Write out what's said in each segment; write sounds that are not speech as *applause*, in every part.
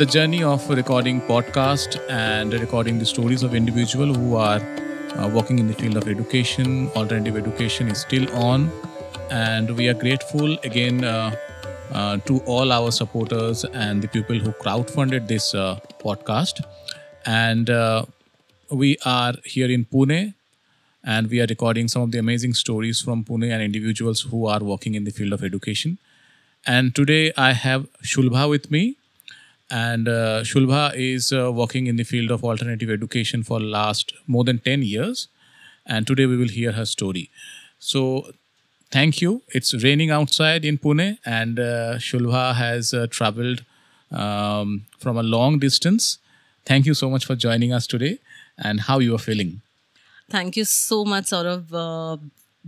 the journey of recording podcast and recording the stories of individual who are uh, working in the field of education, alternative education is still on, and we are grateful again uh, uh, to all our supporters and the people who crowdfunded this uh, podcast. And uh, we are here in Pune, and we are recording some of the amazing stories from Pune and individuals who are working in the field of education. And today I have Sulbha with me and uh, Sulbha is uh, working in the field of alternative education for last more than 10 years. And today we will hear her story. So thank you. It's raining outside in pune and uh, Sulbha has uh, traveled um, from a long distance. Thank you so much for joining us today and how you are feeling. Thank you so much, Saurav, uh,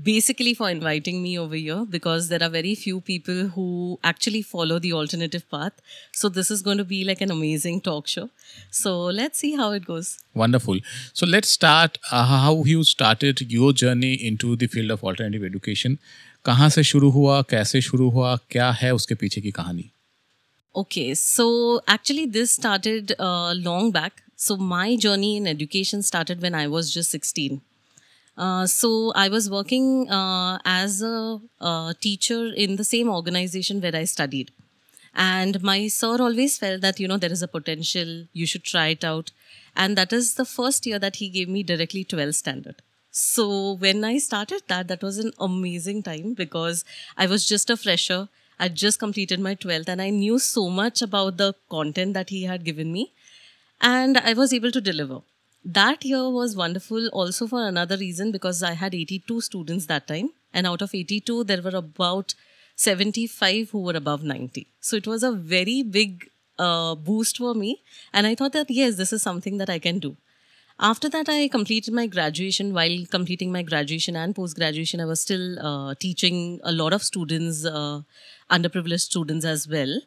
basically for inviting me over here because there are very few people who actually follow the alternative path. So this is going to be like an amazing talk show. So let's see how it goes. Wonderful. So let's start uh, how you started your journey into the field of alternative education. कहाँ से शुरू हुआ कैसे शुरू हुआ क्या है उसके पीछे की कहानी Okay, so actually, this started uh, long back. So, my journey in education started when I was just 16. Uh, so, I was working uh, as a uh, teacher in the same organization where I studied. And my sir always felt that, you know, there is a potential, you should try it out. And that is the first year that he gave me directly 12 standard. So when I started that, that was an amazing time because I was just a fresher. I just completed my 12th and I knew so much about the content that he had given me and I was able to deliver. That year was wonderful also for another reason because I had 82 students that time and out of 82 there were about 75 who were above 90. So it was a very big uh, boost for me and I thought that yes this is something that I can do. After that, I completed my graduation. While completing my graduation and post graduation, I was still uh, teaching a lot of students, uh, underprivileged students as well.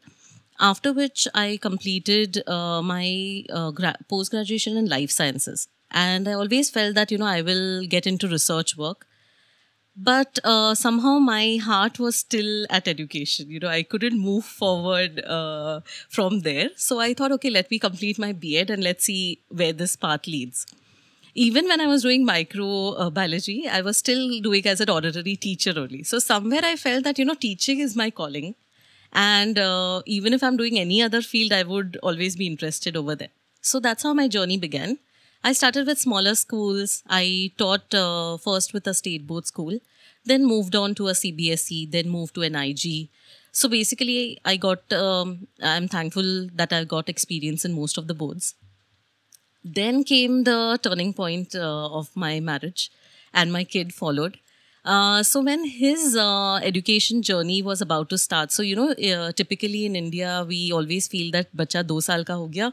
After which, I completed uh, my uh, gra- post graduation in life sciences. And I always felt that, you know, I will get into research work. But uh, somehow my heart was still at education. You know, I couldn't move forward uh, from there. So I thought, okay, let me complete my BEd and let's see where this path leads. Even when I was doing microbiology, I was still doing as an honorary teacher only. So somewhere I felt that, you know, teaching is my calling. And uh, even if I'm doing any other field, I would always be interested over there. So that's how my journey began. I started with smaller schools. I taught uh, first with a state board school, then moved on to a CBSE, then moved to an IG. So basically, I got, um, I'm thankful that I got experience in most of the boards. Then came the turning point uh, of my marriage, and my kid followed. Uh, so when his uh, education journey was about to start, so you know, uh, typically in India, we always feel that बच्चा दो साल का हो गया,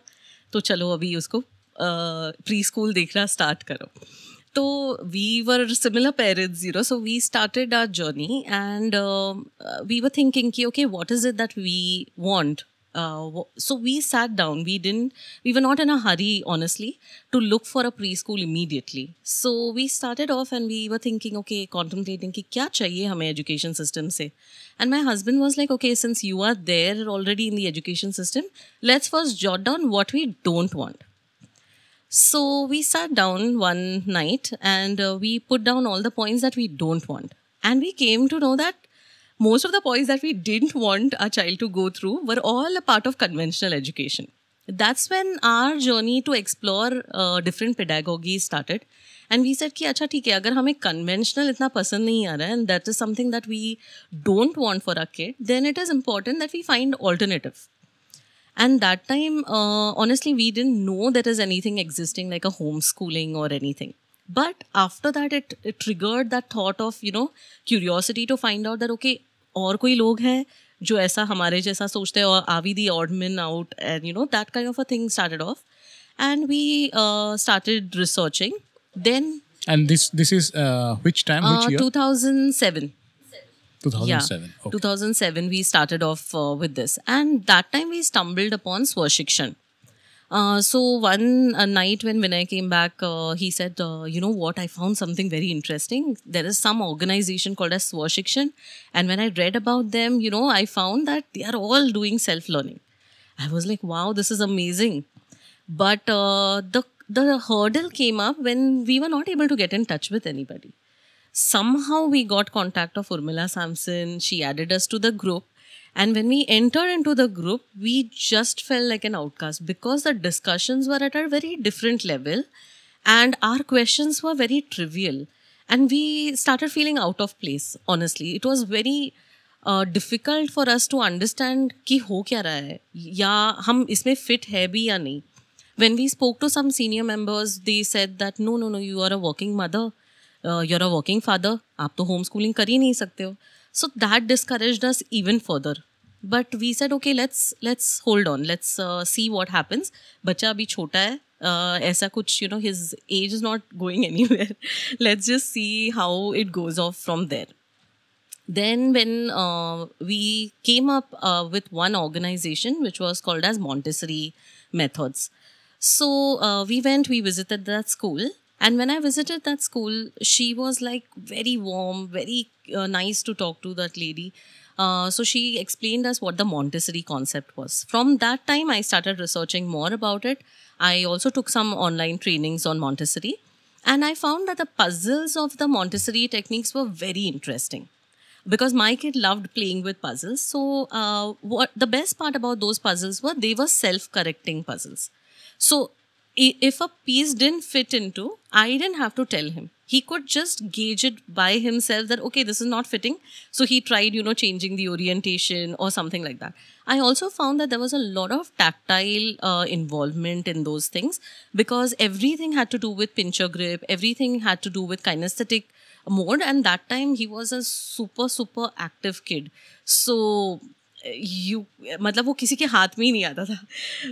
तो चलो अभी उसको प्री स्कूल देखना स्टार्ट करो तो we were similar parents you know so we started our journey and we were thinking कि okay what is it that we want uh, so we sat down. We didn't we were not in a hurry honestly to look for a preschool immediately. So we started off and we were thinking okay contemplating ki kya chahiye hame education system se. And my husband was like okay since you are there already in the education system let's first jot down what we don't want. So we sat down one night and uh, we put down all the points that we don't want. And we came to know that most of the points that we didn't want our child to go through were all a part of conventional education. That's when our journey to explore uh, different pedagogy started. And we said कि अच्छा ठीक है अगर हमें conventional इतना पसंद नहीं आ रहा है and that is something that we don't want for our kid, then it is important that we find alternative. And that time, uh, honestly, we didn't know there is anything existing like a homeschooling or anything. But after that, it, it triggered that thought of, you know, curiosity to find out that, okay, और कोई लोग हैं जो ऐसा हमारे जैसा सोचते हैं और आवी दी ऑर्डमिन out and you know that kind of a thing started off and we started researching then and this this is which time which year 2007 2007 we started off with this and that time we stumbled upon Swashikshan so one night when Vinay came back, uh, he said, uh, "You know what? I found something very interesting. There is some organization called as Swashikshan, and when I read about them, you know, I found that they are all doing self-learning, I was like, wow, this is amazing. But uh, the the hurdle came up when we were not able to get in touch with anybody. Somehow we got contact of Urmila Samson. She added us to the group. And when we entered into the group, we just felt like an outcast because the discussions were at a very different level and our questions were very trivial. And we started feeling out of place, honestly. It was very uh, difficult for us to understand कि हो क्या रहा है या हम इसमें fit है भी या नहीं when we spoke to some senior members they said that no no no you are a working mother uh, you're a working father आप तो homeschooling कर ही नहीं सकते हो so that discouraged us even further but we said okay let's let's hold on let's uh, see what happens बच्चा अभी छोटा है uh, ऐसा कुछ you know his age is not going anywhere let's just see how it goes off from there then when uh, we came up uh, with one organization which was called as montessori methods so uh, we went we visited that school and when i visited that school she was like very warm very uh, nice to talk to that lady. Uh, so she explained us what the montessori concept was. From that time i started researching more about it. I also took some online trainings on montessori. And i found that the puzzles of the montessori techniques were very interesting. Because my kid loved playing with puzzles. So, uh, what the best part about those puzzles were they were self-correcting puzzles. So, if a piece didn't fit into, I didn't have to tell him. He could just gauge it by himself that okay, this is not fitting. So he tried, you know, changing the orientation or something like that. I also found that there was a lot of tactile uh, involvement in those things because everything had to do with pincher grip, everything had to do with kinesthetic mode and that time he was a super super active kid so you मतलब वो किसी के हाथ में ही नहीं आता था।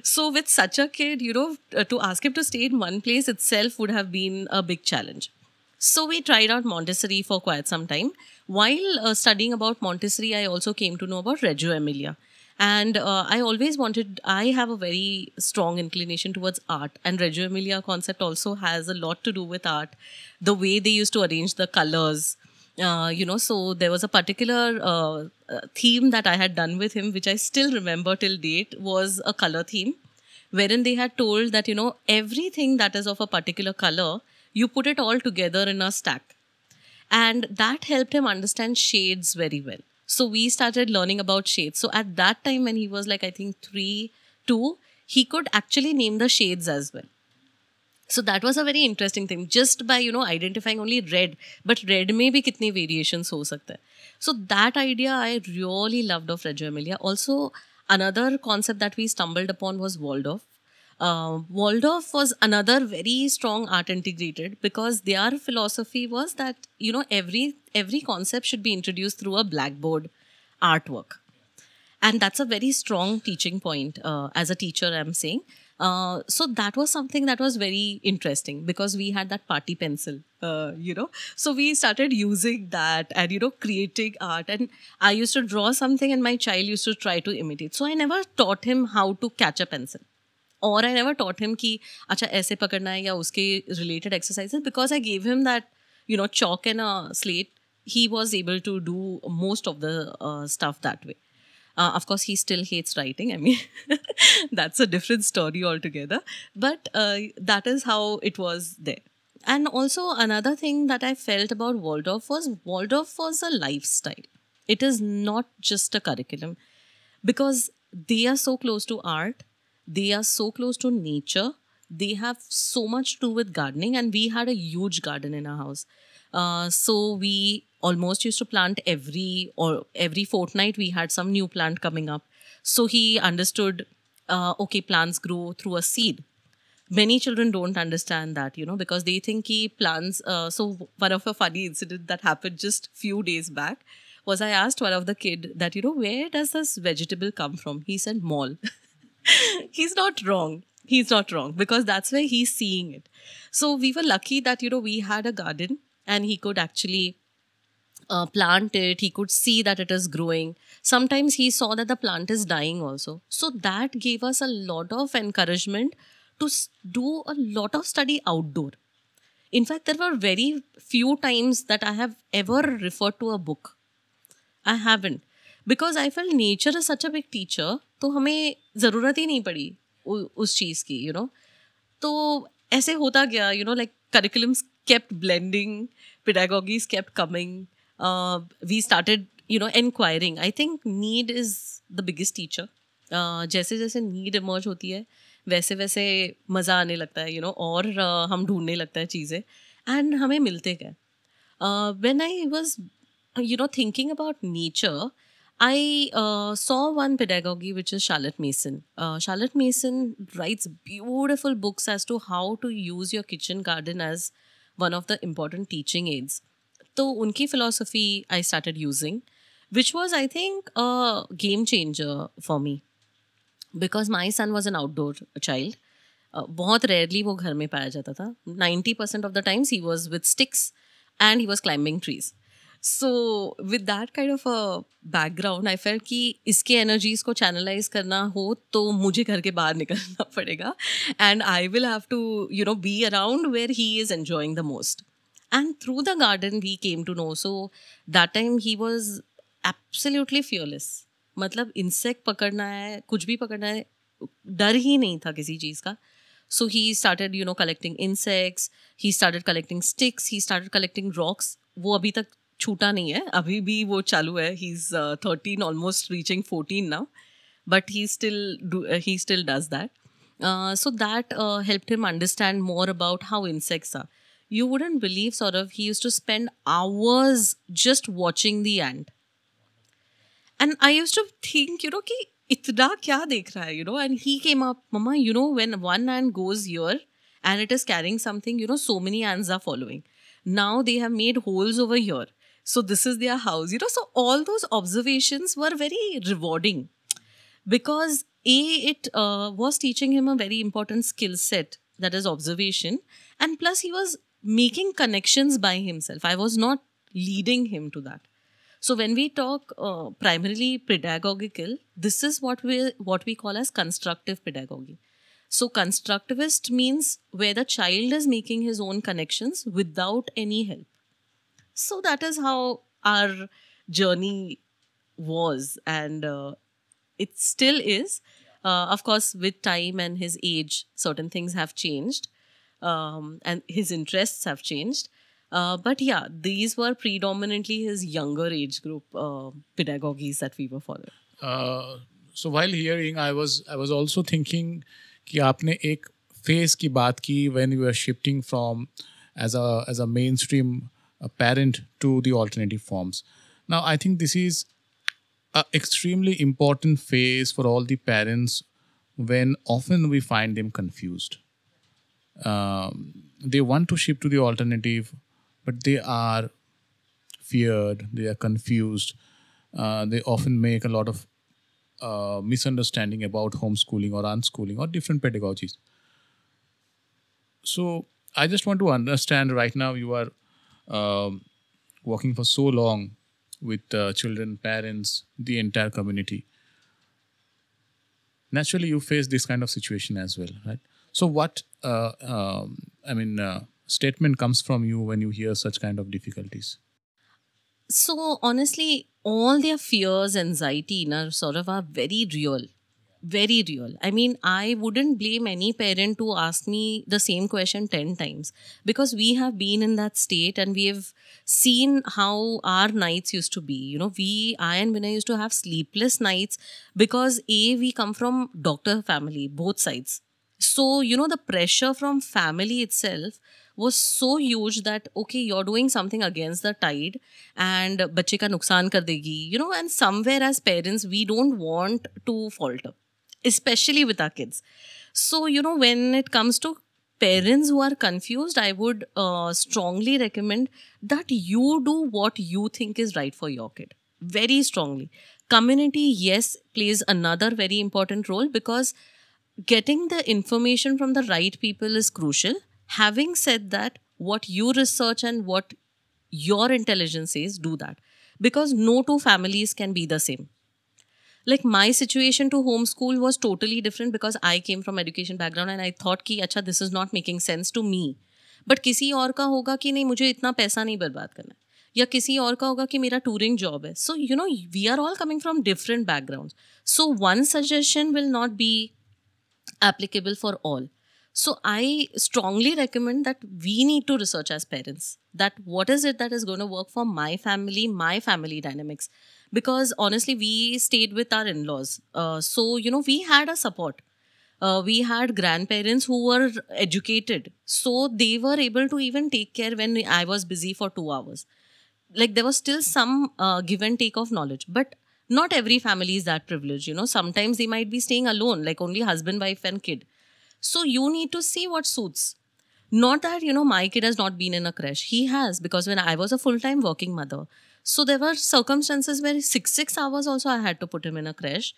So with such a kid you know to ask to stay in one place itself would have been a big challenge so we tried out Montessori for quite some time while studying about Montessori I also came to know about Reggio Emilia and I always wanted I have a very strong inclination towards art and Reggio Emilia concept also has a lot to do with art the way they use to arrange the colours uh, you know so there was a particular uh, uh theme that i had done with him which i still remember till date was a color theme wherein they had told that you know everything that is of a particular color you put it all together in a stack and that helped him understand shades very well so we started learning about shades. So at that time, when he was like, I think three, two, he could actually name the shades as well. So that was a very interesting thing. Just by you know identifying only red, but red may be kitne variations ho sakta. So that idea I really loved of Reggio Emilia. Also, another concept that we stumbled upon was Waldorf uh, Waldorf was another very strong art integrated because their philosophy was that you know every every concept should be introduced through a blackboard artwork, and that's a very strong teaching point. Uh, as a teacher, I'm saying. Uh, so that was something that was very interesting because we had that party pencil, uh, you know. So we started using that and, you know, creating art. And I used to draw something and my child used to try to imitate. So I never taught him how to catch a pencil. Or I never taught him ki, acha aise pakadna hai ya uske related exercises because I gave him that, you know, chalk and a slate. He was able to do most of the uh, stuff that way. Uh, of course, he still hates writing. I mean, *laughs* that's a different story altogether. But uh, that is how it was there. And also, another thing that I felt about Waldorf was Waldorf was a lifestyle. It is not just a curriculum because they are so close to art they are so close to nature. They have so much to do with gardening, and we had a huge garden in our house. Uh, so we almost used to plant every or every fortnight. We had some new plant coming up. So he understood. Uh, okay, plants grow through a seed many children don't understand that you know because they think he plants uh, so one of a funny incident that happened just few days back was i asked one of the kid that you know where does this vegetable come from he said mall *laughs* he's not wrong. He's not wrong because that's where he's seeing it. So we were lucky that, you know, we had a garden and he could actually uh, plant it. He could see that it is growing. Sometimes he saw that the plant is dying also. So that gave us a lot of encouragement to do a lot of study outdoor. In fact, there were very few times that I have ever referred to a book. I haven't because I fail nature is such a big teacher तो हमें ज़रूरत ही नहीं पड़ी उ- उस चीज़ की you you no know? तो ऐसे होता गया you know like curriculums kept blending pedagogies kept coming uh, we started you know inquiring i think need is the biggest teacher uh, जैसे जैसे नीड इमर्ज होती है वैसे वैसे मज़ा आने लगता है यू you नो know, और uh, हम ढूंढने लगता है चीज़ें एंड हमें मिलते गए when I was you know thinking about nature i uh, saw one pedagogy which is charlotte mason uh, charlotte mason writes beautiful books as to how to use your kitchen garden as one of the important teaching aids So उनकी philosophy I started using which was I think changer for me. Because my son was an outdoor child. Uh, बहुत rarely वो घर में पाया जाता था. Ninety percent of the times he was with sticks and he was climbing trees so with that kind of a background I felt कि इसके energies को चैनलाइज करना हो तो मुझे घर के बाहर निकलना *laughs* पड़ेगा. And I will have to you know be around where he is enjoying the most And through the garden, we came to know. So that time he was absolutely fearless. मतलब इंसेक्ट पकड़ना है कुछ भी पकड़ना है डर ही नहीं था किसी चीज़ का। So he started you know collecting insects he started collecting sticks he started collecting rocks वो अभी तक छूटा नहीं है अभी भी वो चालू है। He is thirteen almost reaching fourteen now but he still he still does that so that help him understand more about how insects are you wouldn't believe, sort of. he used to spend hours just watching the ant. And I used to think, you know, ki itna kya dekh raha hai, you know. And he came up, Mama, you know, when one ant goes here and it is carrying something, you know, so many ants are following. Now they have made holes over here. So this is their house, you know. So all those observations were very rewarding because A, it uh, was teaching him a very important skill set that is observation. And plus, he was making connections by himself. I was not leading him to that. So when we talk uh, primarily pedagogical this is what we what we call as constructive pedagogy. So constructivist means where the child is making his own connections without any help. So that is how our journey was and uh, it still is. Uh, of course with time and his age certain things have changed um, and his interests have changed uh, but yeah these were predominantly his younger age group uh, pedagogies that we were following Uh, so while hearing i was i was also thinking कि आपने एक phase की बात की when you were shifting from as a as a mainstream uh, parent to the alternative forms now i think this is a extremely important phase for all the parents when often we find them confused um, they want to shift to the alternative but they are feared they are confused. Uh, they often make a lot of uh, misunderstanding about homeschooling or unschooling or different pedagogies. So i just want to understand right now you are um, working for so long with uh, children parents the entire community. Naturally you face this kind of situation as well right so what uh, um, i mean uh, statement comes from you when you hear such kind of difficulties? So honestly all their fears anxiety na, sort of are very real. Very real. I mean i wouldn't blame any parent to ask me the same question 10 times. Because we have been in that state and we have seen how our nights used to be. You know we i and vinay used to have sleepless nights because a we come from doctor family both sides so you know the pressure from family itself was so huge that okay you're doing something against the tide and बच्चे का नुकसान कर देगी you know and somewhere as parents we don't want to falter especially with our kids so you know when it comes to parents who are confused i would uh, strongly recommend that you do what you think is right for your kid very strongly community yes plays another very important role because getting the information from the right people is crucial having said that what you research and what your intelligence says do that because no two families can be the same like my situation to homeschool was totally different because i came from education background and i thought कि अच्छा this is not making sense to me but किसी और का होगा कि नहीं मुझे इतना पैसा नहीं बर्बाद करना है या किसी और का होगा कि मेरा टूरिंग जॉब है so you know we are all coming from different background so one suggestion will not be applicable for all. So i strongly recommend that we need to research as parents that what is it that is going to work for my family my family dynamics. Because honestly we stayed with our in-laws. Uh, so you know we had a support. Uh, we had grandparents who were educated. So they were able to even take care when i was busy for 2 hours. Like there was still some uh, give and take of knowledge. But not every family is that privileged you know. Sometimes they might be staying alone like only husband wife and kid. So you need to see what suits. Not that you know my kid has not been in a crash he has because when i was a full time working mother so there were circumstances where 6 6 hours also i had to put him in a crash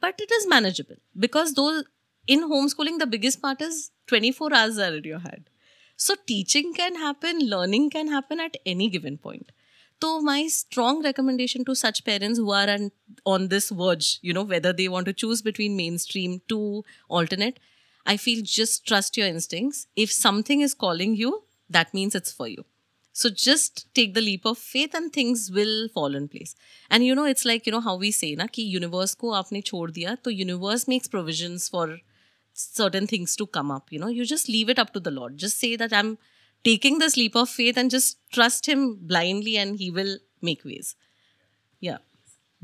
but it is manageable because though in homeschooling the biggest part is 24 hours are in your hand so teaching can happen learning can happen at any given point so my strong recommendation to such parents who are on, this verge you know whether they want to choose between mainstream to alternate i feel just trust your instincts. If something is calling you that means it's for you. So just take the leap of faith and things will fall in place. And you know it's like you know how we say na ki universe ko aapne chhod diya to universe makes provisions for certain things to come up you know. You just leave it up to the lord. Just say that i'm taking this leap of faith and just trust him blindly and he will make ways yeah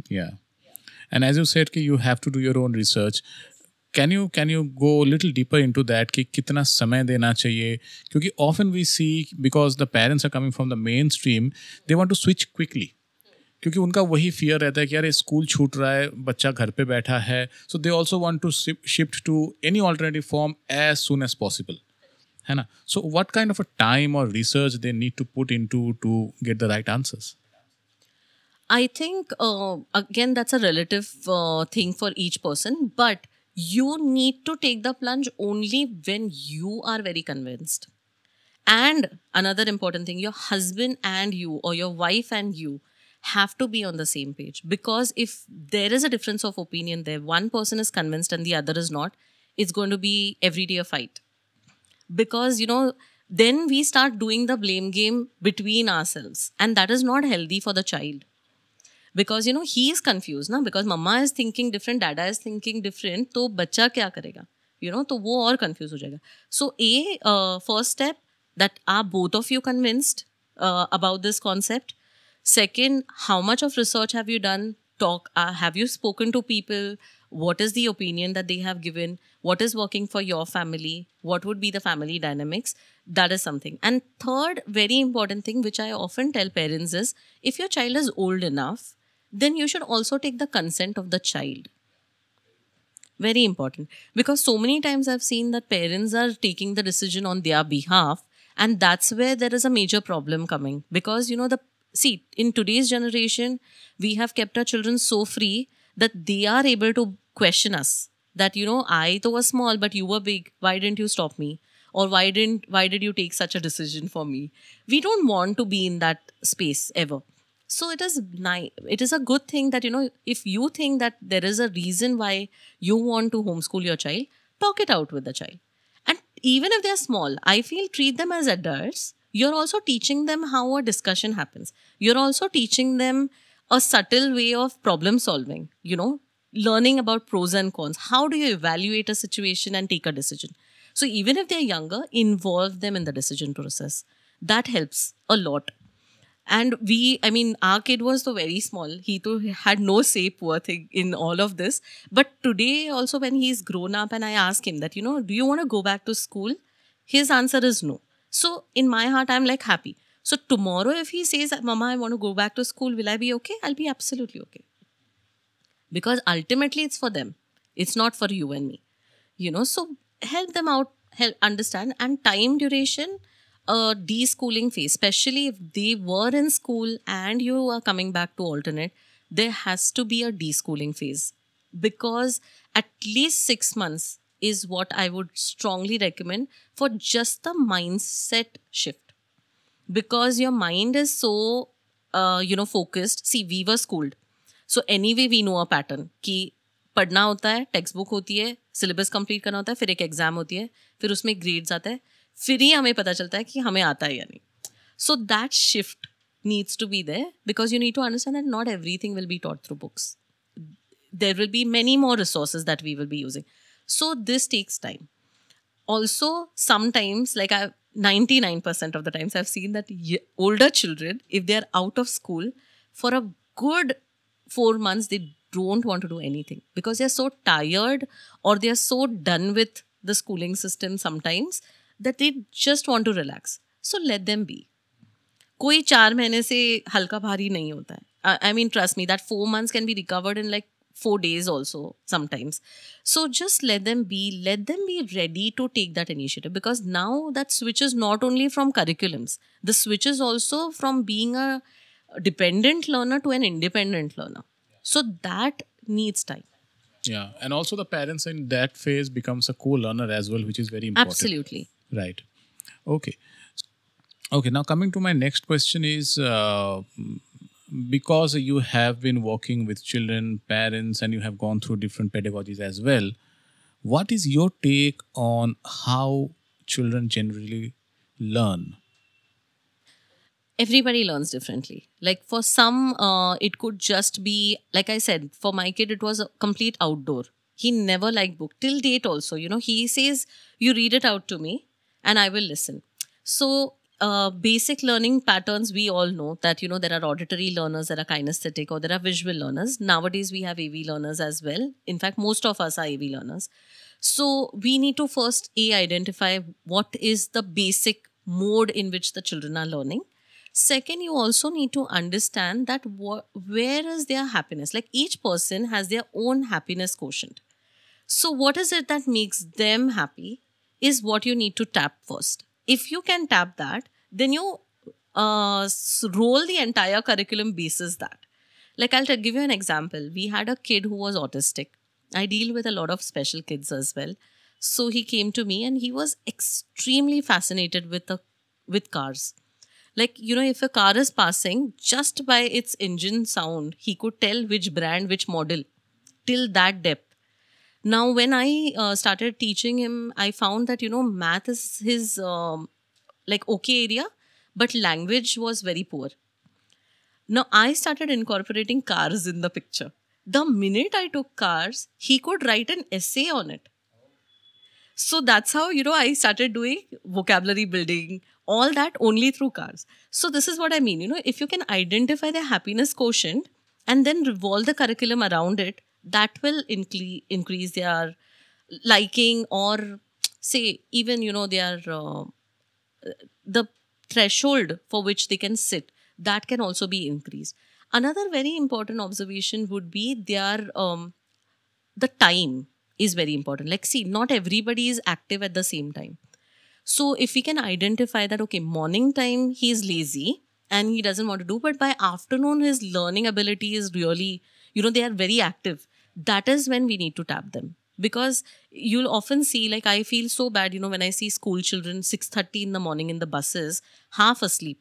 Yeah. And as you said, ki you have to do your own research. Can you can you go a little deeper into that कि कितना समय देना चाहिए क्योंकि often we see because the parents are coming from the mainstream they want to switch quickly क्योंकि उनका वही fear रहता है कि यार स्कूल छूट रहा है बच्चा घर पे बैठा है so they also want to shift to any alternative form as soon as possible है ना so what kind of a time और research they need to put in to to get the right answers I think uh, again that's a relative uh, thing for each person, but you need to take the plunge only when you are very convinced. And another important thing, your husband and you, or your wife and you, have to be on the same page. Because if there is a difference of opinion there, one person is convinced and the other is not, it's going to be every day a fight. Because, you know, then we start doing the blame game between ourselves, and that is not healthy for the child because you know he is confuse ना because mamma is thinking different डैडा is thinking different तो बच्चा क्या करेगा you know तो वो और confuse हो जाएगा सो ए first step that are both of you convinced about this concept second how much of research have you done talk uh, have you spoken to people What is the opinion that they have given? What is working for your family? What would be the family dynamics? That is something. And third very important thing which i often tell parents is if your child is old enough then you should also take the consent of the child. Very important. Because so many times i've seen that parents are taking the decision on their behalf and that's where there is a major problem coming. Because you know the see in today's generation we have kept our children so free that they are able to question us that you know i though was small but you were big. Why didn't you stop me? Or why didn't why did you take such a decision for me? We don't want to be in that space ever. So it is nice it is a good thing that you know if you think that there is a reason why you want to homeschool your child talk it out with the child. And even if they're small i feel treat them as adults. You're also teaching them how a discussion happens. You're also teaching them a subtle way of problem solving you know learning about pros and cons. How do you evaluate a situation and take a decision? So even if they're younger involve them in the decision process. That helps a lot. And we i mean our kid was so very small. He too had no say poor thing in all of this. But today also when he's grown up and i ask him that you know do you want to go back to school? His answer is no. So in my heart i'm like happy. So tomorrow if he says mama i want to go back to school will i be okay? I'll be absolutely okay because ultimately it's for them. It's not for you and me. You know so help them out help understand. And time duration a deschooling phase, especially if they were in school and you are coming back to alternate, there has to be a deschooling phase. Because at least six months is what I would strongly recommend for just the mindset shift. Because your mind is so uh, you know focused. See we were schooled so anyway we know a pattern कि पढ़ना होता है text book होती है syllabus complete करना होता है, फिर एक एग्ज़ाम होती है, फिर उसमें ग्रेड्स आता है, फिर ही हमें पता चलता है कि हमें आता है या नहीं। So that shift needs to be there because you need to understand that not everything will be taught through books there will be many more resources that we will be using so this takes time also, sometimes, like i 99% of the times seen that older children if they are out of school for a good four months, they don't want to do anything because they're so tired or they're so done with the schooling system sometimes that they just want to relax. So let them be. कोई चार महीने से हल्का भारी नहीं होता है I mean trust me that four months can be recovered in like four days also sometimes so just let them be let them be ready to take that initiative because now that switches not only from curriculums the switches also from being a dependent learner to an independent learner so that needs time Yeah, and also the parents in that phase becomes a co-learner as well, which is very important. absolutely Right. Okay. Okay. Now coming to my next question is uh, because you have been working with children, parents, and you have gone through different pedagogies as well. What is your take on how children generally learn? Everybody learns differently. Like for some uh, it could just be like i said for my kid it was a complete outdoor. He never liked book till date also. You know he says you read it out to me and i will listen. So uh, basic learning patterns we all know that you know there are auditory learners there are kinesthetic or there are visual learners. Nowadays we have av learners as well. In fact most of us are av learners. So we need to first a identify what is the basic mode in which the children are learning second you also need to understand that wha- where is their happiness? Like each person has their own happiness quotient. So what is it that makes them happy is what you need to tap first. If you can tap that then you uh, roll the entire curriculum basis that. Like i'll t- give you an example. We had a kid who was autistic. I deal with a lot of special kids as well. So he came to me and he was extremely fascinated with the with cars like you know if a car is passing just by its engine sound he could tell which brand which model till that depth. Now when i uh, started teaching him i found that you know math is his um, like okay area but language was very poor. Now i started incorporating cars in the picture. The minute i took cars he could write an essay on it so that's how you know i started doing vocabulary building all that only through cars. So this is what i mean you know if you can identify the happiness quotient and then revolve the curriculum around it that will incre- increase their liking or say even you know their uh, the threshold for which they can sit that can also be increased. Another very important observation would be their um, the time is very important. Like see not everybody is active at the same time. So if we can identify that okay morning time he is lazy and he doesn't want to do but by afternoon his learning ability is really you know they are very active. That is when we need to tap them. Because you'll often see like i feel so bad you know when i see school children 6:30 in the morning in the buses half asleep.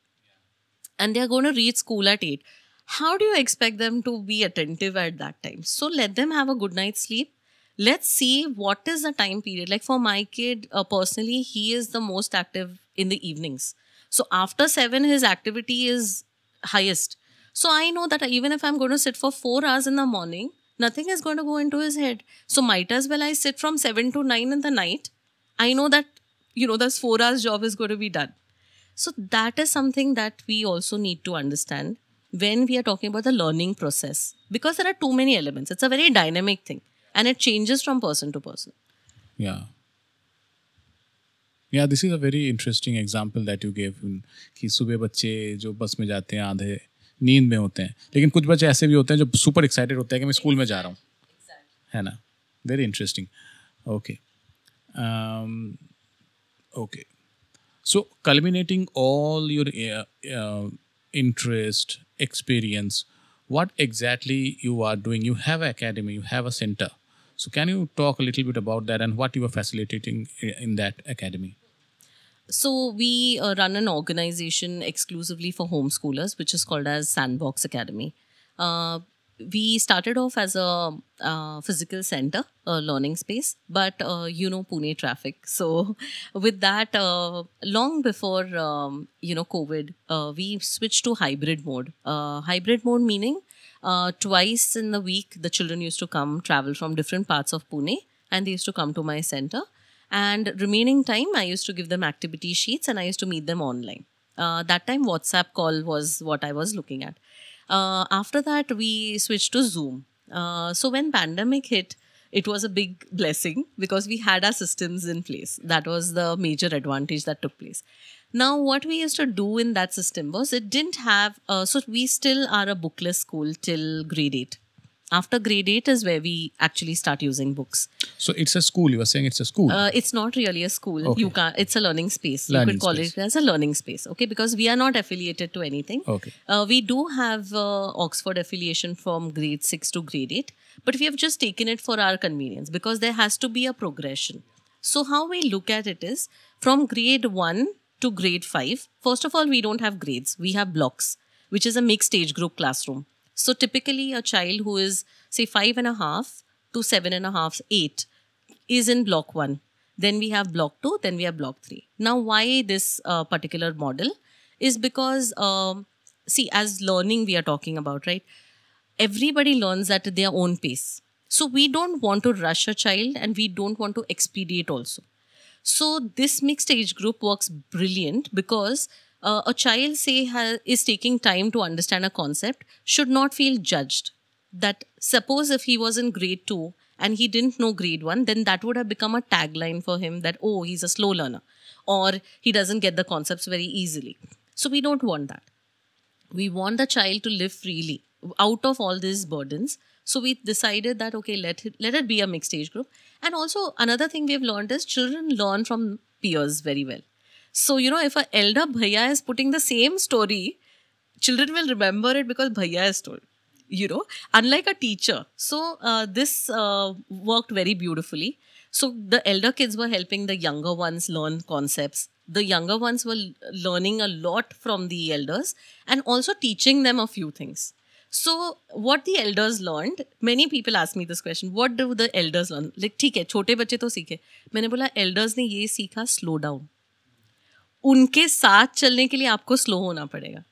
And they're going to reach school at 8 how do you expect them to be attentive at that time? So let them have a good night's sleep let's see what is the time period. Like for my kid uh, personally he is the most active in the evenings. So after 7 his activity is highest. So i know that even if i'm going to sit for 4 hours in the morning nothing is going to go into his head. So might as well i sit from 7 to 9 in the night. I know that you know this 4 hours job is going to be done. So that is something that we also need to understand when we are talking about the learning process. Because there are too many elements. It's a very dynamic thing and it changes from person to person Yeah. Yeah, this is a very interesting example that you gave कि सुबह बच्चे जो बस में जाते हैं आधे नींद में होते हैं लेकिन कुछ बच्चे ऐसे भी होते हैं जो सुपर एक्साइटेड होते हैं कि मैं स्कूल में जा रहा हूँ है ना very interesting okay okay so culminating all your uh, uh, interest experience what exactly you are doing you have an academy you have a center so can you talk a little bit about that and what you are facilitating in that academy so we uh, run an organization exclusively for homeschoolers which is called as sandbox academy uh, we started off as a uh, physical center, a learning space, but uh, you know Pune traffic. *laughs* So with that, uh, long before um, you know COVID, we switched to hybrid mode. Hybrid mode meaning uh, twice in the week the children used to come travel from different parts of Pune, and they used to come to my center. And remaining time, I used to give them activity sheets, and I used to meet them online. that time, WhatsApp call was what I was looking at uh, after that we switched to zoom uh, so when pandemic hit it was a big blessing because we had our systems in place that was the major advantage that took place now what we used to do in that system was it didn't have uh, so we still are a bookless school till grade 8 after grade 8 is where we actually start using books So it's a school. You were saying it's a school. uh, it's not really a school Okay. you can it's a learning space you Learning could call space. it as a learning space okay because we are not affiliated to anything okay. uh, we do have uh, Oxford affiliation from grade 6 to grade 8, but we have just taken it for our convenience because there has to be a progression. So, how we look at it is from grade 1 to grade 5, first of all, we don't have grades, we have blocks, which is a mixed age group classroom. So, typically, a child who is, say, five and a half to seven and a half, eight, is in block 1. Then we have block 2, then we have block 3. Now, why this uh, particular model is because, um, see, as learning we are talking about, right? Everybody learns at their own pace. So, we don't want to rush a child and we don't want to expedite also. So, this mixed age group works brilliant because uh, a child, say, ha- is taking time to understand a concept, should not feel judged. That suppose if he was in grade two and he didn't know grade one, then that would have become a tagline for him that, oh, he's a slow learner or he doesn't get the concepts very easily. So, we don't want that we want the child to live freely out of all these burdens so we decided that okay let it let it be a mixed age group. And also another thing we've learned is children learn from peers very well. So you know if a elder bhaiya is putting the same story children will remember it because bhaiya has told you know unlike a teacher. So uh, this uh, worked very beautifully. So the elder kids were helping the younger ones learn concepts. The younger ones were learning a lot from the elders and also teaching them a few things so what the elders learn many people ask me this question what do the elders learn like ठीक है, छोटे बच्चे तो सीखे। मैंने बोला elders ने ये सीखा स्लो डाउन उनके साथ चलने के लिए आपको स्लो होना पड़ेगा।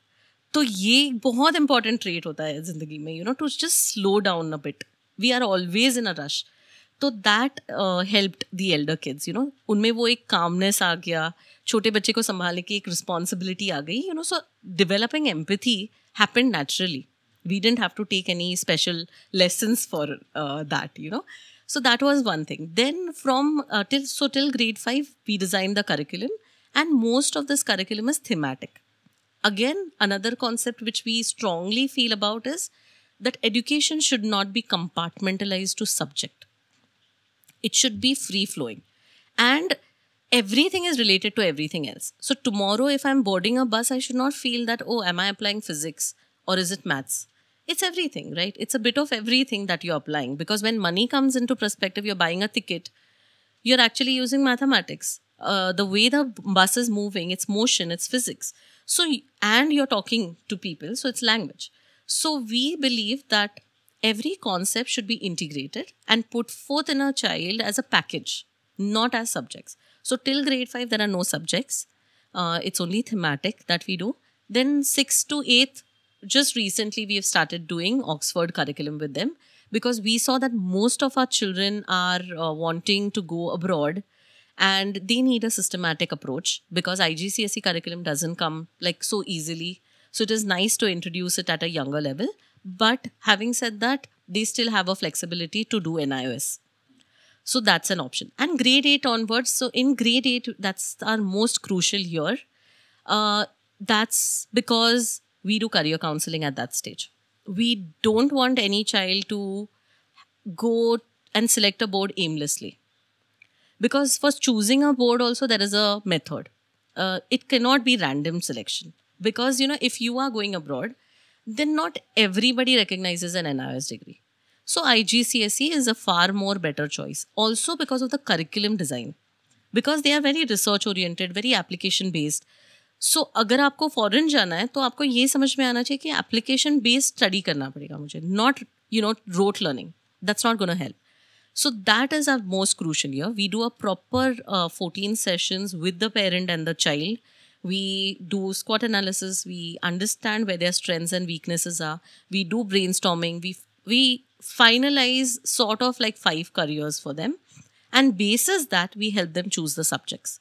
तो ये बहुत इंपॉर्टेंट ट्रेट होता है ज़िंदगी में you know to just slow down a bit we are always in a rush तो that helped the elder kids you know उनमें वो एक कामनेस आ गया, छोटे बच्चे को संभालने की एक रिस्पॉन्सिबिलिटी आ गई you know so developing empathy happen naturally we didn't have to take any special lessons for uh, that you know. So that was one thing. Then from uh, till so till grade 5 we designed the curriculum and most of this curriculum is thematic. Again another concept which we strongly feel about is that education should not be compartmentalized to subject. It should be free flowing. And everything is related to everything else. So tomorrow if i'm boarding a bus i should not feel that oh am i applying physics or is it maths it's everything right? It's a bit of everything that you're applying. Because when money comes into perspective you're buying a ticket you're actually using mathematics. Uh, the way the bus is moving it's motion it's physics. So and you're talking to people so it's language. So we believe that every concept should be integrated and put forth in a child as a package not as subjects. So till grade 5 there are no subjects. Uh, it's only thematic that we do. Then 6 to 8th just recently we have started doing oxford curriculum with them because we saw that most of our children are uh, wanting to go abroad and they need a systematic approach because igcse curriculum doesn't come like so easily. So it is nice to introduce it at a younger level. But having said that they still have a flexibility to do nios so that's an option. And grade 8 onwards so in grade 8 that's our most crucial year. Uh, that's because we do career counseling at that stage. We don't want any child to go and select a board aimlessly. Because for choosing a board also there is a method. Uh, it cannot be random selection. Because you know if you are going abroad then not everybody recognizes an NIOS degree. So IGCSE is a far more better choice. Also because of the curriculum design. Because they are very research oriented very application based so so, अगर आपको foreign जाना है तो आपको ये समझ में आना चाहिए कि एप्लीकेशन बेस्ड स्टडी करना पड़ेगा मुझे not rote learning. That's not going to help. So that is our most crucial here. We do a proper uh, 14 sessions with the parent and the child. We do SWOT analysis. We understand where their strengths and weaknesses are. We do brainstorming. We we finalize sort of like five careers for them, and basis that we help them choose the subjects.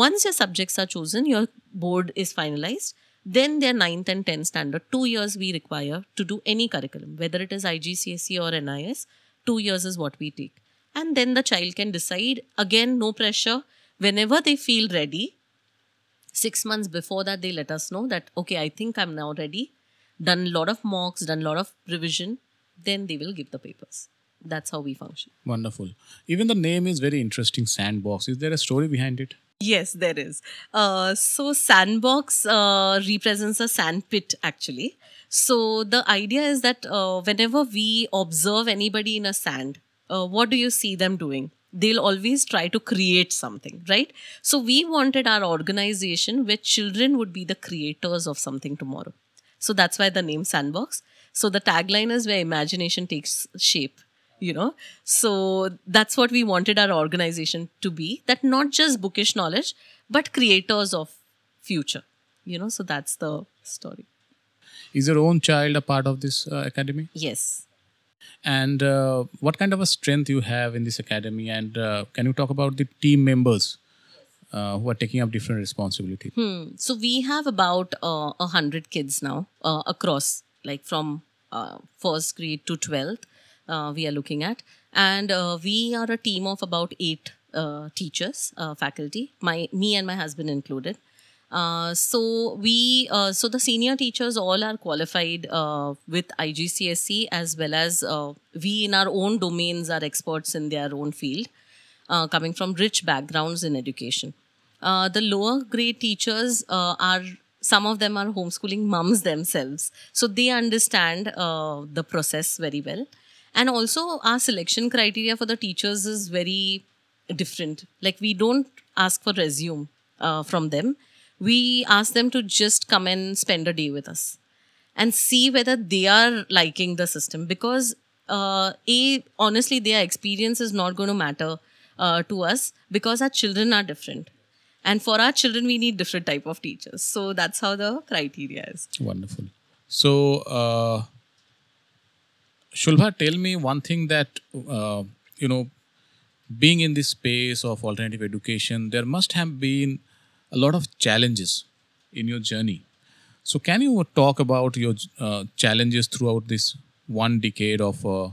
Once your subjects are chosen, your board is finalized. Then their ninth and 10th standard, two years we require to do any curriculum, whether it is IGCSE or NIOS two years is what we take and then the child can decide again no pressure whenever they feel ready six months before that they let us know that okay i think i'm now ready done a lot of mocks done a lot of revision then they will give the papers that's how we function Wonderful. Even the name is very interesting. Sandbox. Is there a story behind it? Yes, there is. Uh, so sandbox uh, represents a sand pit actually. So the idea is that uh, whenever we observe anybody in a sand, uh, what do you see them doing? They'll always try to create something, right? So we wanted our organization where children would be the creators of something tomorrow. So that's why the name Sandbox. So the tagline is where imagination takes shape you know? So that's what we wanted our organization to be that not just bookish knowledge but creators of future you know? So that's the story. Is your own child a part of this uh, academy? Yes. And uh, what kind of a strength you have in this academy? And uh, can you talk about the team members uh, who are taking up different responsibilities hmm. so we have about uh, a hundred kids now uh, across like from uh, first grade to 12th we are looking at, and uh, we are a team of about eight uh, teachers, uh, faculty. My me and my husband included. Uh, so we, uh, so the senior teachers all are qualified uh, with IGCSE as well as uh, we in our own domains are experts in their own field, uh, coming from rich backgrounds in education. Uh, the lower grade teachers uh, are some of them are homeschooling mums themselves, so they understand uh, the process very well. And also, our selection criteria for the teachers is very different. Like we don't ask for resume uh, from them. We ask them to just come and spend a day with us and see whether they are liking the system because uh, a honestly their experience is not going to matter uh, to us because our children are different and for our children we need different type of teachers so that's how the criteria is Wonderful. So, uh, Sulbha, tell me one thing that, uh, you know, being in this space of alternative education, there must have been a lot of challenges in your journey. So, can you talk about your uh, challenges throughout this one decade of uh,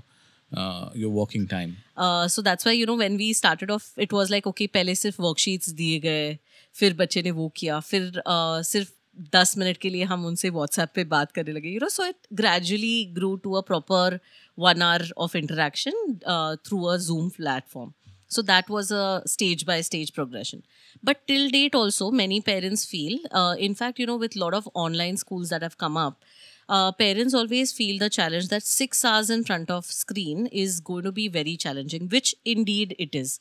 uh, your working time? Uh, so that's why you know when we started off, it was like okay, पहले सिर्फ worksheets दिए गए, फिर बच्चे ने वो किया, फिर सिर्फ दस मिनट के लिए हम उनसे व्हाट्सएप पे बात करने लगे you know so it gradually grow to a proper one hour of interaction through a Zoom platform so that was a stage by stage progression but till date also many parents feel in fact you know with lot of online schools come up parents always feel the challenge that six hours in front of screen is go to be very challenging which indeed it is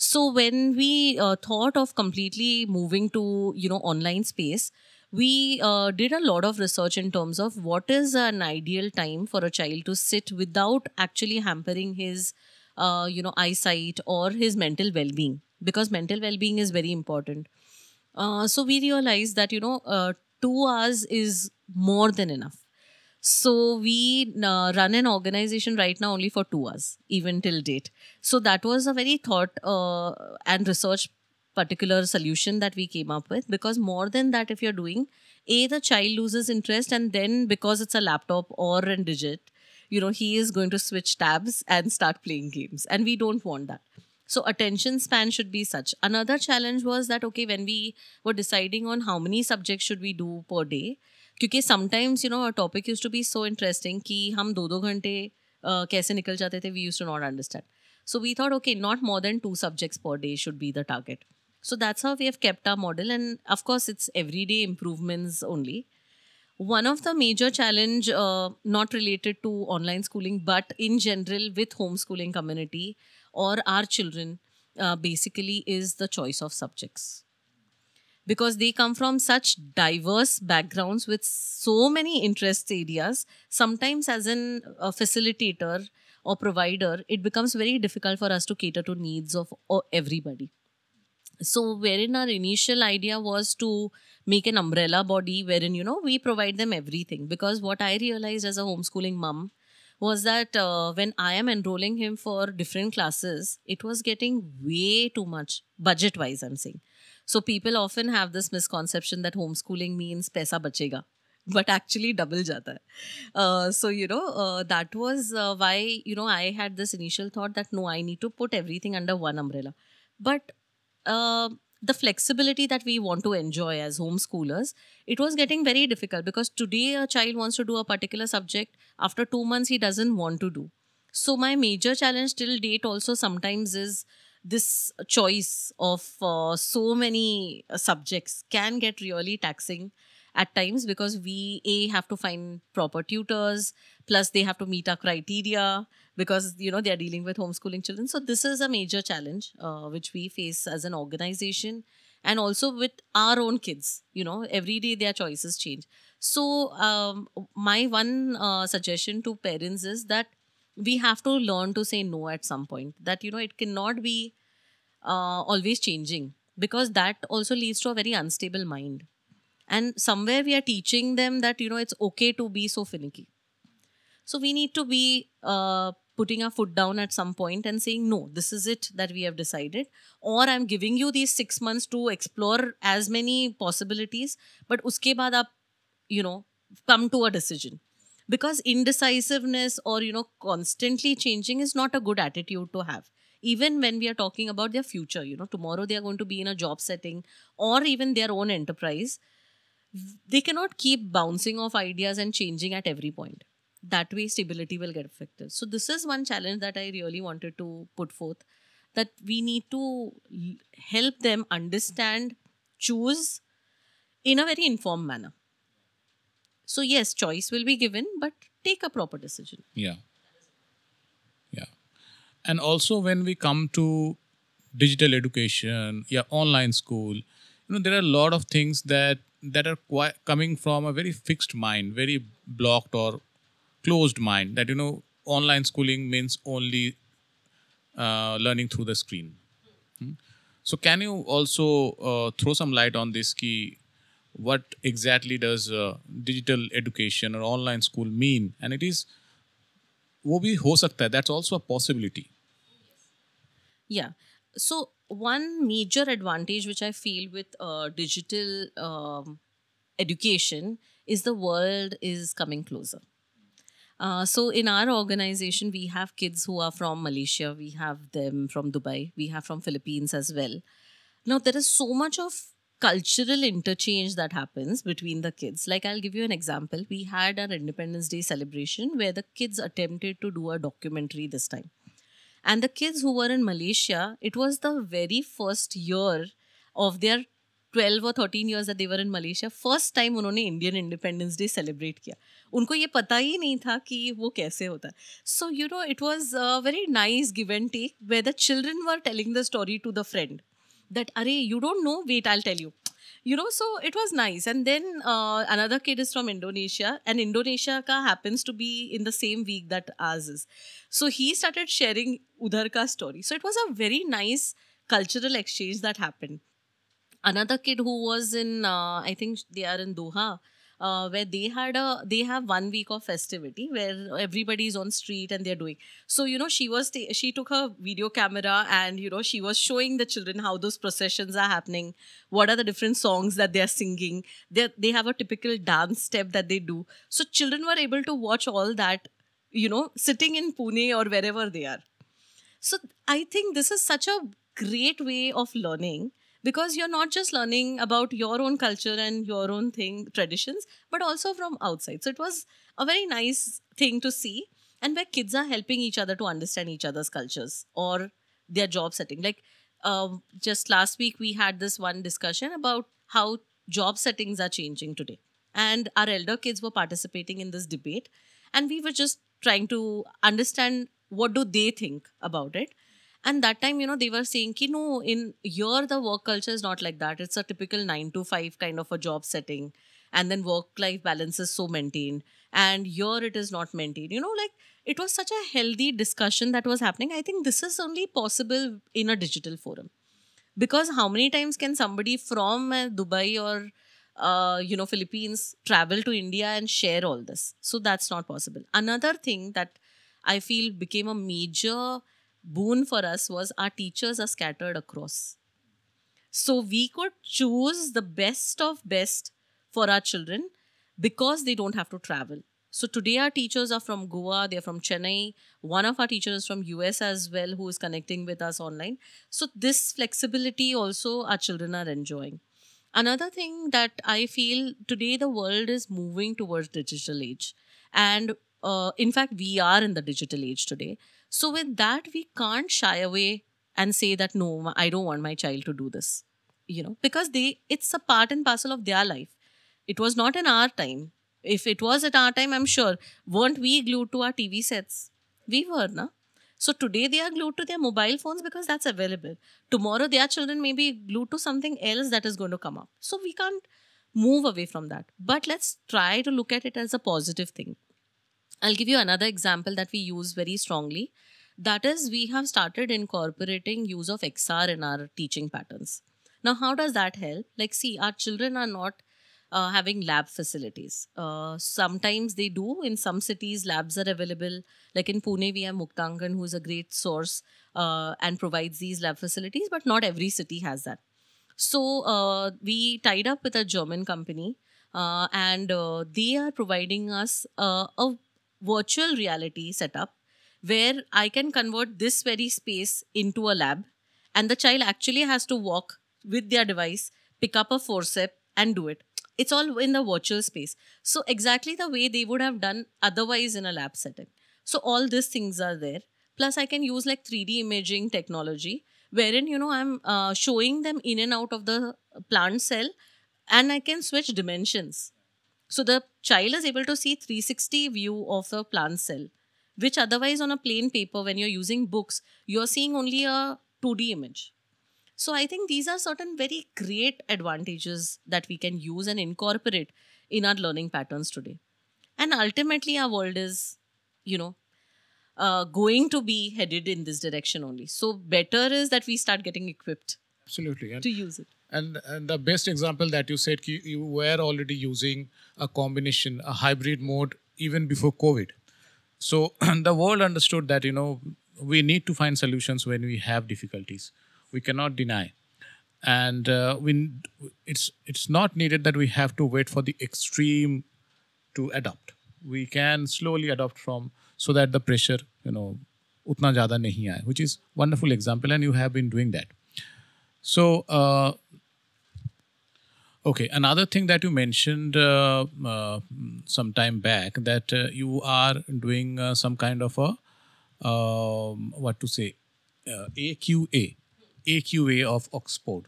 so when we thought of completely moving to you know online space we uh, did a lot of research in terms of what is an ideal time for a child to sit without actually hampering his uh, you know eyesight or his mental well-being because mental well-being is very important. Uh, so we realized that you know uh, two hours is more than enough. So we uh, run an organization right now only for two hours even till date. So that was a very thought uh, and research particular solution that we came up with because more than that if you're doing a the child loses interest and then because it's a laptop or a digit you know he is going to switch tabs and start playing games and we don't want that so attention span should be such another challenge was that okay when we were deciding on how many subjects should we do per day क्योंकि sometimes you know a topic used to be so interesting कि हम दो दो घंटे uh, कैसे निकल जाते थे we used to not understand so we thought okay not more than two subjects per day should be the target so that's how we have kept our model and of course it's everyday improvements only one of the major challenge uh, not related to online schooling but in general with homeschooling community or our children uh, basically is the choice of subjects because they come from such diverse backgrounds with so many interest areas. Sometimes, as an, a facilitator or provider, it becomes very difficult for us to cater to needs of uh, everybody. So, wherein our initial idea was to make an umbrella body wherein, you know, we provide them everything. Because what I realized as a homeschooling mom was that uh, when I am enrolling him for different classes, it was getting way too much budget wise, I'm saying. So people often have this misconception that homeschooling means pesa bachega. *laughs* But actually, double jata. Uh, so, you know, uh, that was uh, why, you know, I had this initial thought that no, I need to put everything under one umbrella. But uh, the flexibility that we want to enjoy as homeschoolers, it was getting very difficult because today a child wants to do a particular subject. After two months, he doesn't want to do. So my major challenge till date also sometimes is this choice of uh, so many uh, subjects can get really taxing at times because we a have to find proper tutors plus they have to meet our criteria because you know they are dealing with homeschooling children. So this is a major challenge uh, which we face as an organization and also with our own kids. You know every day their choices change. So um, my one uh, suggestion to parents is that we have to learn to say no at some point that you know it cannot be uh, always changing because that also leads to a very unstable mind and somewhere we are teaching them that you know it's okay to be so finicky. So we need to be uh, putting our foot down at some point and saying no this is it that we have decided. Or i'm giving you these 6 months to explore as many possibilities but uske baad aap you know come to a decision. Because indecisiveness or you know constantly changing is not a good attitude to have. Even when we are talking about their future you know tomorrow they are going to be in a job setting or even their own enterprise they cannot keep bouncing off ideas and changing at every point that way stability will get affected so this is one challenge that i really wanted to put forth that we need to help them understand choose in a very informed manner so yes choice will be given but take a proper decision Yeah. Yeah. And also when we come to digital education, yeah, online school, you know, there are a lot of things that that are quite coming from a very fixed mind, very blocked or closed mind. That you know, online schooling means only uh, learning through the screen. Hmm? So can you also uh, throw some light on this key? What exactly does uh, digital education or online school mean? And it is वो भी हो सकता है that's also a possibility Yeah. So one major advantage which I feel with uh, digital um, education is the world is coming closer. Uh, so in our organization, we have kids who are from Malaysia, we have them from Dubai, we have from Philippines as well. Now there is so much of cultural interchange that happens between the kids. Like I'll give you an example. We had our Independence Day celebration where the kids attempted to do a documentary this time. And the kids who were in Malaysia, it was the very first year of their 12 or 13 years that they were in Malaysia. First time उन्होंने Indian independence day celebrate किया उनको ये पता ही नहीं था कि वो कैसे होता है so you no it was very nice give and take way the children were telling the story to the friend that Are, you don't know wait i'll tell you you know so it was nice. And then uh, another kid is from indonesia and indonesia ka happens to be in the same week that ours is. So he started sharing udhar ka story. So it was a very nice cultural exchange that happened. Another kid who was in uh, i think they are in doha uh, where they had a they have one week of festivity where everybody is on street and they're doing. So you know she was she took her video camera and you know she was showing the children how those processions are happening what are the different songs that they are singing. They they have a typical dance step that they do. So children were able to watch all that you know sitting in pune or wherever they are. So I think this is such a great way of learning because you're not just learning about your own culture and your own thing, traditions, but also from outside. So it was a very nice thing to see and where kids are helping each other to understand each other's cultures or their job setting. Like um, just last week, we had this one discussion about how job settings are changing today. And our elder kids were participating in this debate. And we were just trying to understand what do they think about it. And that time you know they were saying ki no in here the work culture is not like that. It's a typical 9 to 5 kind of a job setting. And then work life balance is so maintained. And here it is not maintained. You know like it was such a healthy discussion that was happening. I think this is only possible in a digital forum. Because how many times can somebody from uh, dubai or uh, you know philippines travel to india and share all this? So that's not possible. Another thing that i feel became a major boon for us was our teachers are scattered across. So we could choose the best of best for our children because they don't have to travel. So today our teachers are from goa they're from chennai one of our teachers is from us as well who is connecting with us online. So this flexibility also our children are enjoying. Another thing that i feel today the world is moving towards digital age. And uh, in fact we are in the digital age today so with that we can't shy away and say that no i don't want my child to do this you know because they it's a part and parcel of their life. It was not in our time. If it was at our time i'm sure weren't we glued to our tv sets? We were na? So today they are glued to their mobile phones because that's available. Tomorrow their children may be glued to something else that is going to come up. So we can't move away from that. But let's try to look at it as a positive thing I'll give you another example that we use very strongly. That is, we have started incorporating use of XR in our teaching patterns. Now, how does that help? Like, see, our children are not uh, having lab facilities. Uh, sometimes they do. In some cities, labs are available. Like in Pune, we have Muktangan, who is a great source uh, and provides these lab facilities, but not every city has that. So uh, we tied up with a German company, uh, and uh, they are providing us a virtual reality setup where I can convert this very space into a lab, and the child actually has to walk with their device, pick up a forceps, and do it. It's all in the virtual space. So exactly the way they would have done otherwise in a lab setting. So all these things are there. Plus, I can use like 3D imaging technology, wherein you know I'm uh, showing them in and out of the plant cell, and I can switch dimensions. So the child is able to see 360 view of the plant cell, which otherwise on a plain paper, when you're using books, you're seeing only a 2D image. So I think these are certain very great advantages that we can use and incorporate in our learning patterns today. And ultimately, our world is, you know, uh, going to be headed in this direction only. So better is that we start getting equipped Absolutely. And to use it. And, and the best example that you said you were already using a combination, a hybrid mode even before COVID. So *clears throat* the world understood that you know we need to find solutions when we have difficulties. We cannot deny, and uh, we it's it's not needed that we have to wait for the extreme to adopt. We can slowly adopt from so that the pressure you know utna jada nahi hai, which is wonderful example, and you have been doing that. So. Uh, okay, another thing that you mentioned uh, uh, some time back that uh, you are doing uh, some kind of a um, what to say uh, AQA, AQA of Oxford.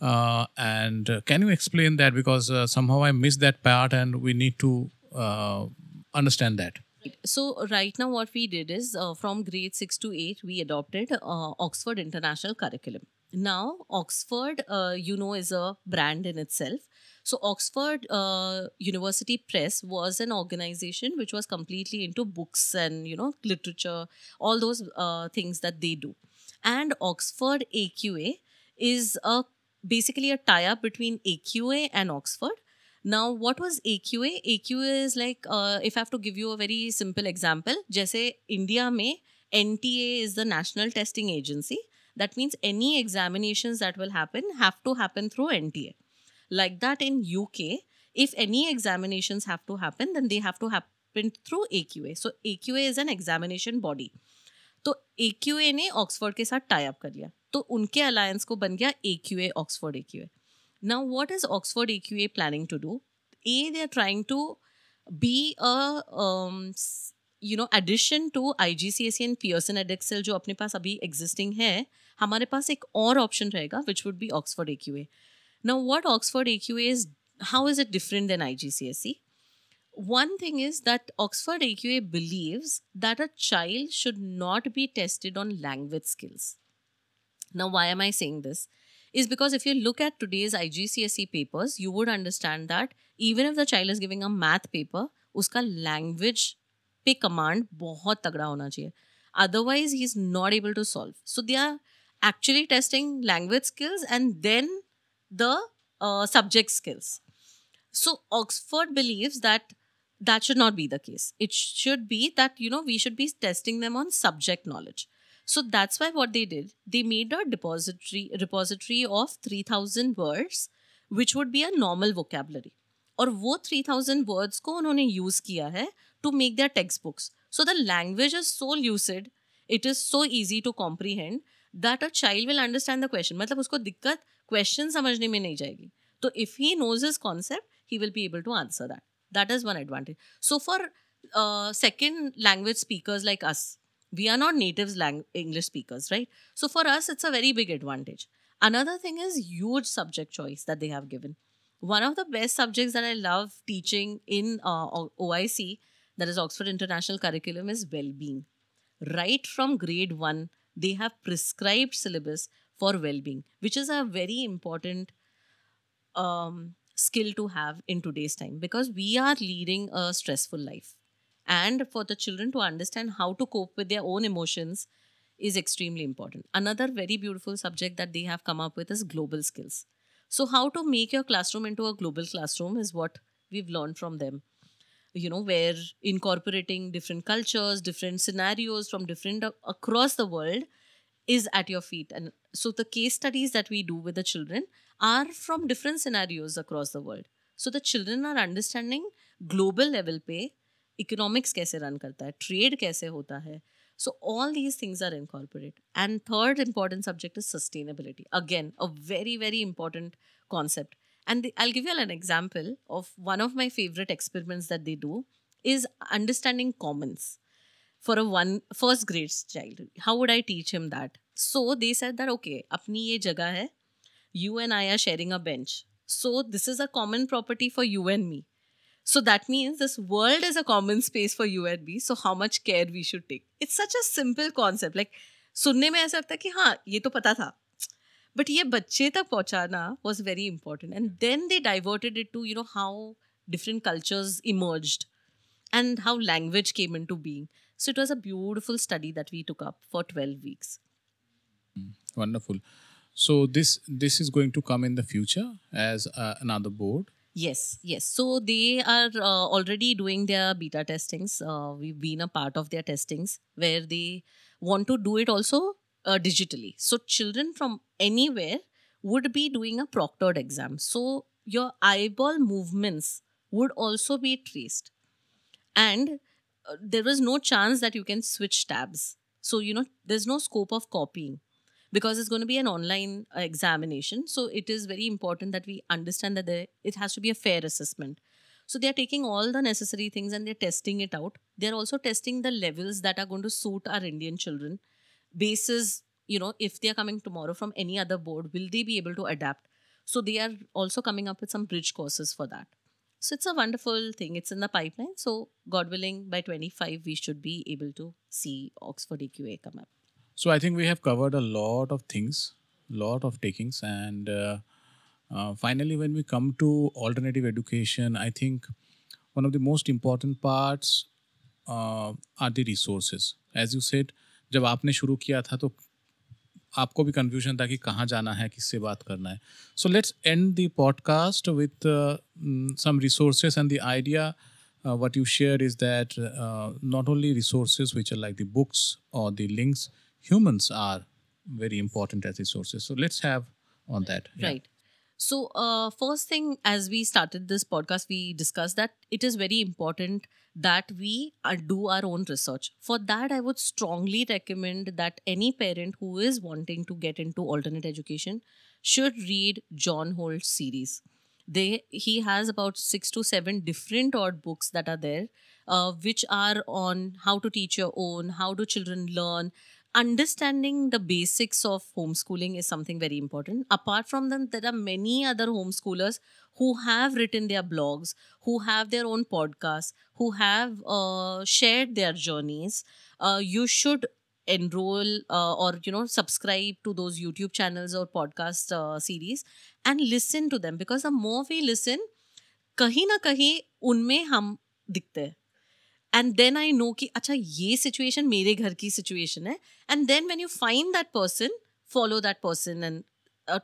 Uh, and can you explain that because somehow I missed that part and we need to understand that. So right now, what we did is from grade six to eight, we adopted Oxford International Curriculum. Now, Oxford, uh, you know, is a brand in itself. So Oxford uh, University Press was an organization which was completely into books and you know literature, all those uh, things that they do. And Oxford AQA is a basically a tie-up between AQA and Oxford. Now, what was AQA? AQA is like, uh, if I have to give you a very simple example, जैसे India में NTA is the National Testing Agency. That means any examinations that will happen have to happen through NTA. Like that in UK, if any examinations have to happen, then they have to happen through AQA. So AQA is an examination body. तो AQA ने Oxford के साथ tie up कर लिया तो उनके alliance को बन गया AQA Oxford AQA now what is oxford aqaa planning to do a they are trying to be a um, s- you know addition to igcse and pearson edexcel जो अपने पास अभी existing है हमारे पास एक और ऑप्शन रहेगा which would be Oxford A Q A now what Oxford A Q as how is it different than I G C S C one thing is that Oxford A Q A believe that a child should not be tested on language skills now why am I saying this is because if you look at today's I G C S C papers you would understand that even if the child is giving a math paper उसका language पे command बहुत तगड़ा होना चाहिए otherwise he is not able to solve so they are actually testing language skills and then the uh, subject skills so oxford believes that that should not be the case it should be that you know we should be testing them on subject knowledge so that's why what they did they made a depository repository of 3000 words which would be a normal vocabulary और वो 3000 words को उन्होंने use किया है to make their text books so the language is so lucid it is so easy to comprehend that a child will understand the question मतलब उसको दिक्कत question समझने में नहीं जाएगी तो if he knows his concept he will be able to answer that. That is one advantage. So for uh, second language speakers like us, we are not native lang- English speakers, right? So for us, it's a very big advantage. Another thing is huge subject choice that they have given. One of the best subjects that I love teaching in uh, OIC, that is Oxford International Curriculum, is well-being. Right from grade one, they have prescribed syllabus for well-being, which is a very important um, skill to have in today's time because we are leading a stressful life. And for the children to understand how to cope with their own emotions is extremely important. Another very beautiful subject that they have come up with is global skills. So, how to make your classroom into a global classroom is what we've learned from them You know, where incorporating different cultures, different scenarios from different uh, across the world is at your feet. And so, the case studies that we do with the children are from different scenarios across the world. So the children are understanding global level पे economics कैसे run करता है trade कैसे होता है so all these things are incorporated and third important subject is sustainability again a very very important concept and the, i'll give you an example of one of my favorite experiments that they do is understanding commons for a one first grade child how would i teach him that so they said that okay अपनी ये जगह है you and I are sharing a bench. So this is a common property for you and me. So that means this world is a common space for you and me. So how much care we should take. It's such a simple concept. Like सुनने में ऐसा लगता है कि हाँ ये तो पता था but ye bacche tak pahunchana was very important. And then they diverted it to you know how different cultures emerged and how language came into being. So it was a beautiful study that we took up for 12 weeks. Hmm. Wonderful. So this this is going to come in the future as uh, another board? Yes, yes. So they are uh, already doing their beta testings. Uh, we've been a part of their testings where they want to do it also uh, digitally. So children from anywhere would be doing a proctored exam. So your eyeball movements would also be traced, and uh, there is no chance that you can switch tabs. So you know there's no scope of copying because it's going to be an online uh, examination. So it is very important that we understand that there, it has to be a fair assessment. So they are taking all the necessary things and they're testing it out. They're also testing the levels that are going to suit our Indian children. Basis, you know, if they are coming tomorrow from any other board, will they be able to adapt? So they are also coming up with some bridge courses for that. So it's a wonderful thing. It's in the pipeline. So God willing, by 25, we should be able to see Oxford AQA come up. So I think we have covered a lot of things, lot of takings, and uh, uh, finally, when we come to alternative education, I think one of the most important parts uh, are the resources. As you said, जब आपने शुरू किया था तो आपको भी confusion था कि कहाँ जाना है, किससे बात करना है। So let's end the podcast with some resources and the idea what you share is that not only resources which are like the books और the links humans are very important as resources so let's have on that right So, uh, first thing, as we started this podcast, we discussed that it is very important that we uh, do our own research. For that, I would strongly recommend that any parent who is wanting to get into alternate education should read John Holt's series. They he has about six to seven different odd books that are there, uh, which are on how to teach your own, how do children learn, understanding the basics of homeschooling is something very important. Apart from them, there are many other homeschoolers who have written their blogs, who have their own podcasts, who have uh, shared their journeys. Uh, you should enroll uh, or you know subscribe to those youtube channels or podcast uh, series and listen to them because the more we listen कहीं ना कहीं उनमें हम दिखते हैं and then I know कि अच्छा ये सिचुएशन मेरे घर की सिचुएशन है. And then when you find that person follow that person and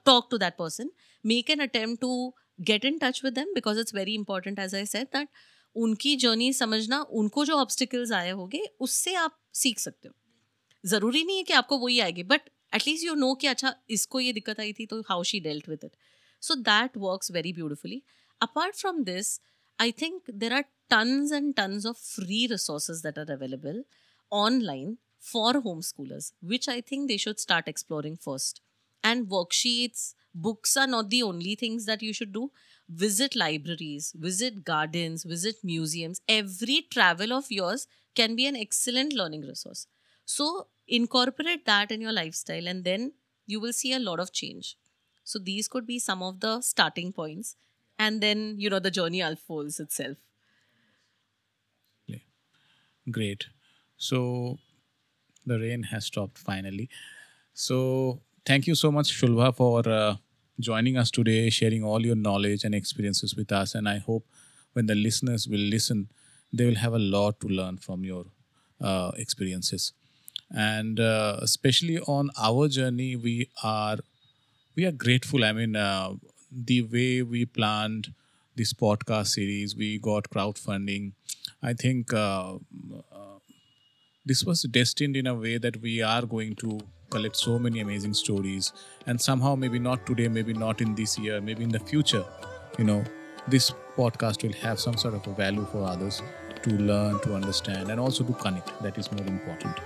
talk to that person make an attempt to get in touch with them because it's very important as I said that उनकी journey समझना, उनको जो obstacles आए होंगे, उससे आप सीख सकते हो। ज़रूरी नहीं है कि आपको वही आएगी बट एटलीस्ट यू नो कि अच्छा इसको ये दिक्कत आई थी तो how she dealt with it so that works very beautifully apart from this I think there are tons and tons of free resources that are available online for homeschoolers, which I think they should start exploring first. And worksheets, books are not the only things that you should do. Visit libraries, visit gardens, visit museums. Every travel of yours can be an excellent learning resource. So, incorporate that in your lifestyle, and then you will see a lot of change. So, these could be some of the starting points. And then, you know, the journey unfolds itself. Great. So the rain has stopped finally. So thank you so much, Sulbha, for uh, joining us today, sharing all your knowledge and experiences with us. And I hope when the listeners will listen, they will have a lot to learn from your uh, experiences. And uh, especially on our journey, we are we are grateful. I mean, uh, the way we planned this podcast series, we got crowdfunding I think uh, uh, this was destined in a way that we are going to collect so many amazing stories, and somehow, maybe not today, maybe not in this year, maybe in the future, you know, this podcast will have some sort of a value for others to learn, to understand, and also to connect. That is more important.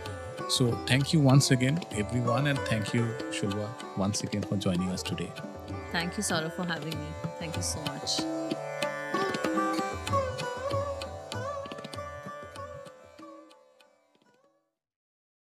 So, thank you once again, everyone, and thank you, Sulbha, once again for joining us today. Thank you, Saurav, for having me. Thank you so much.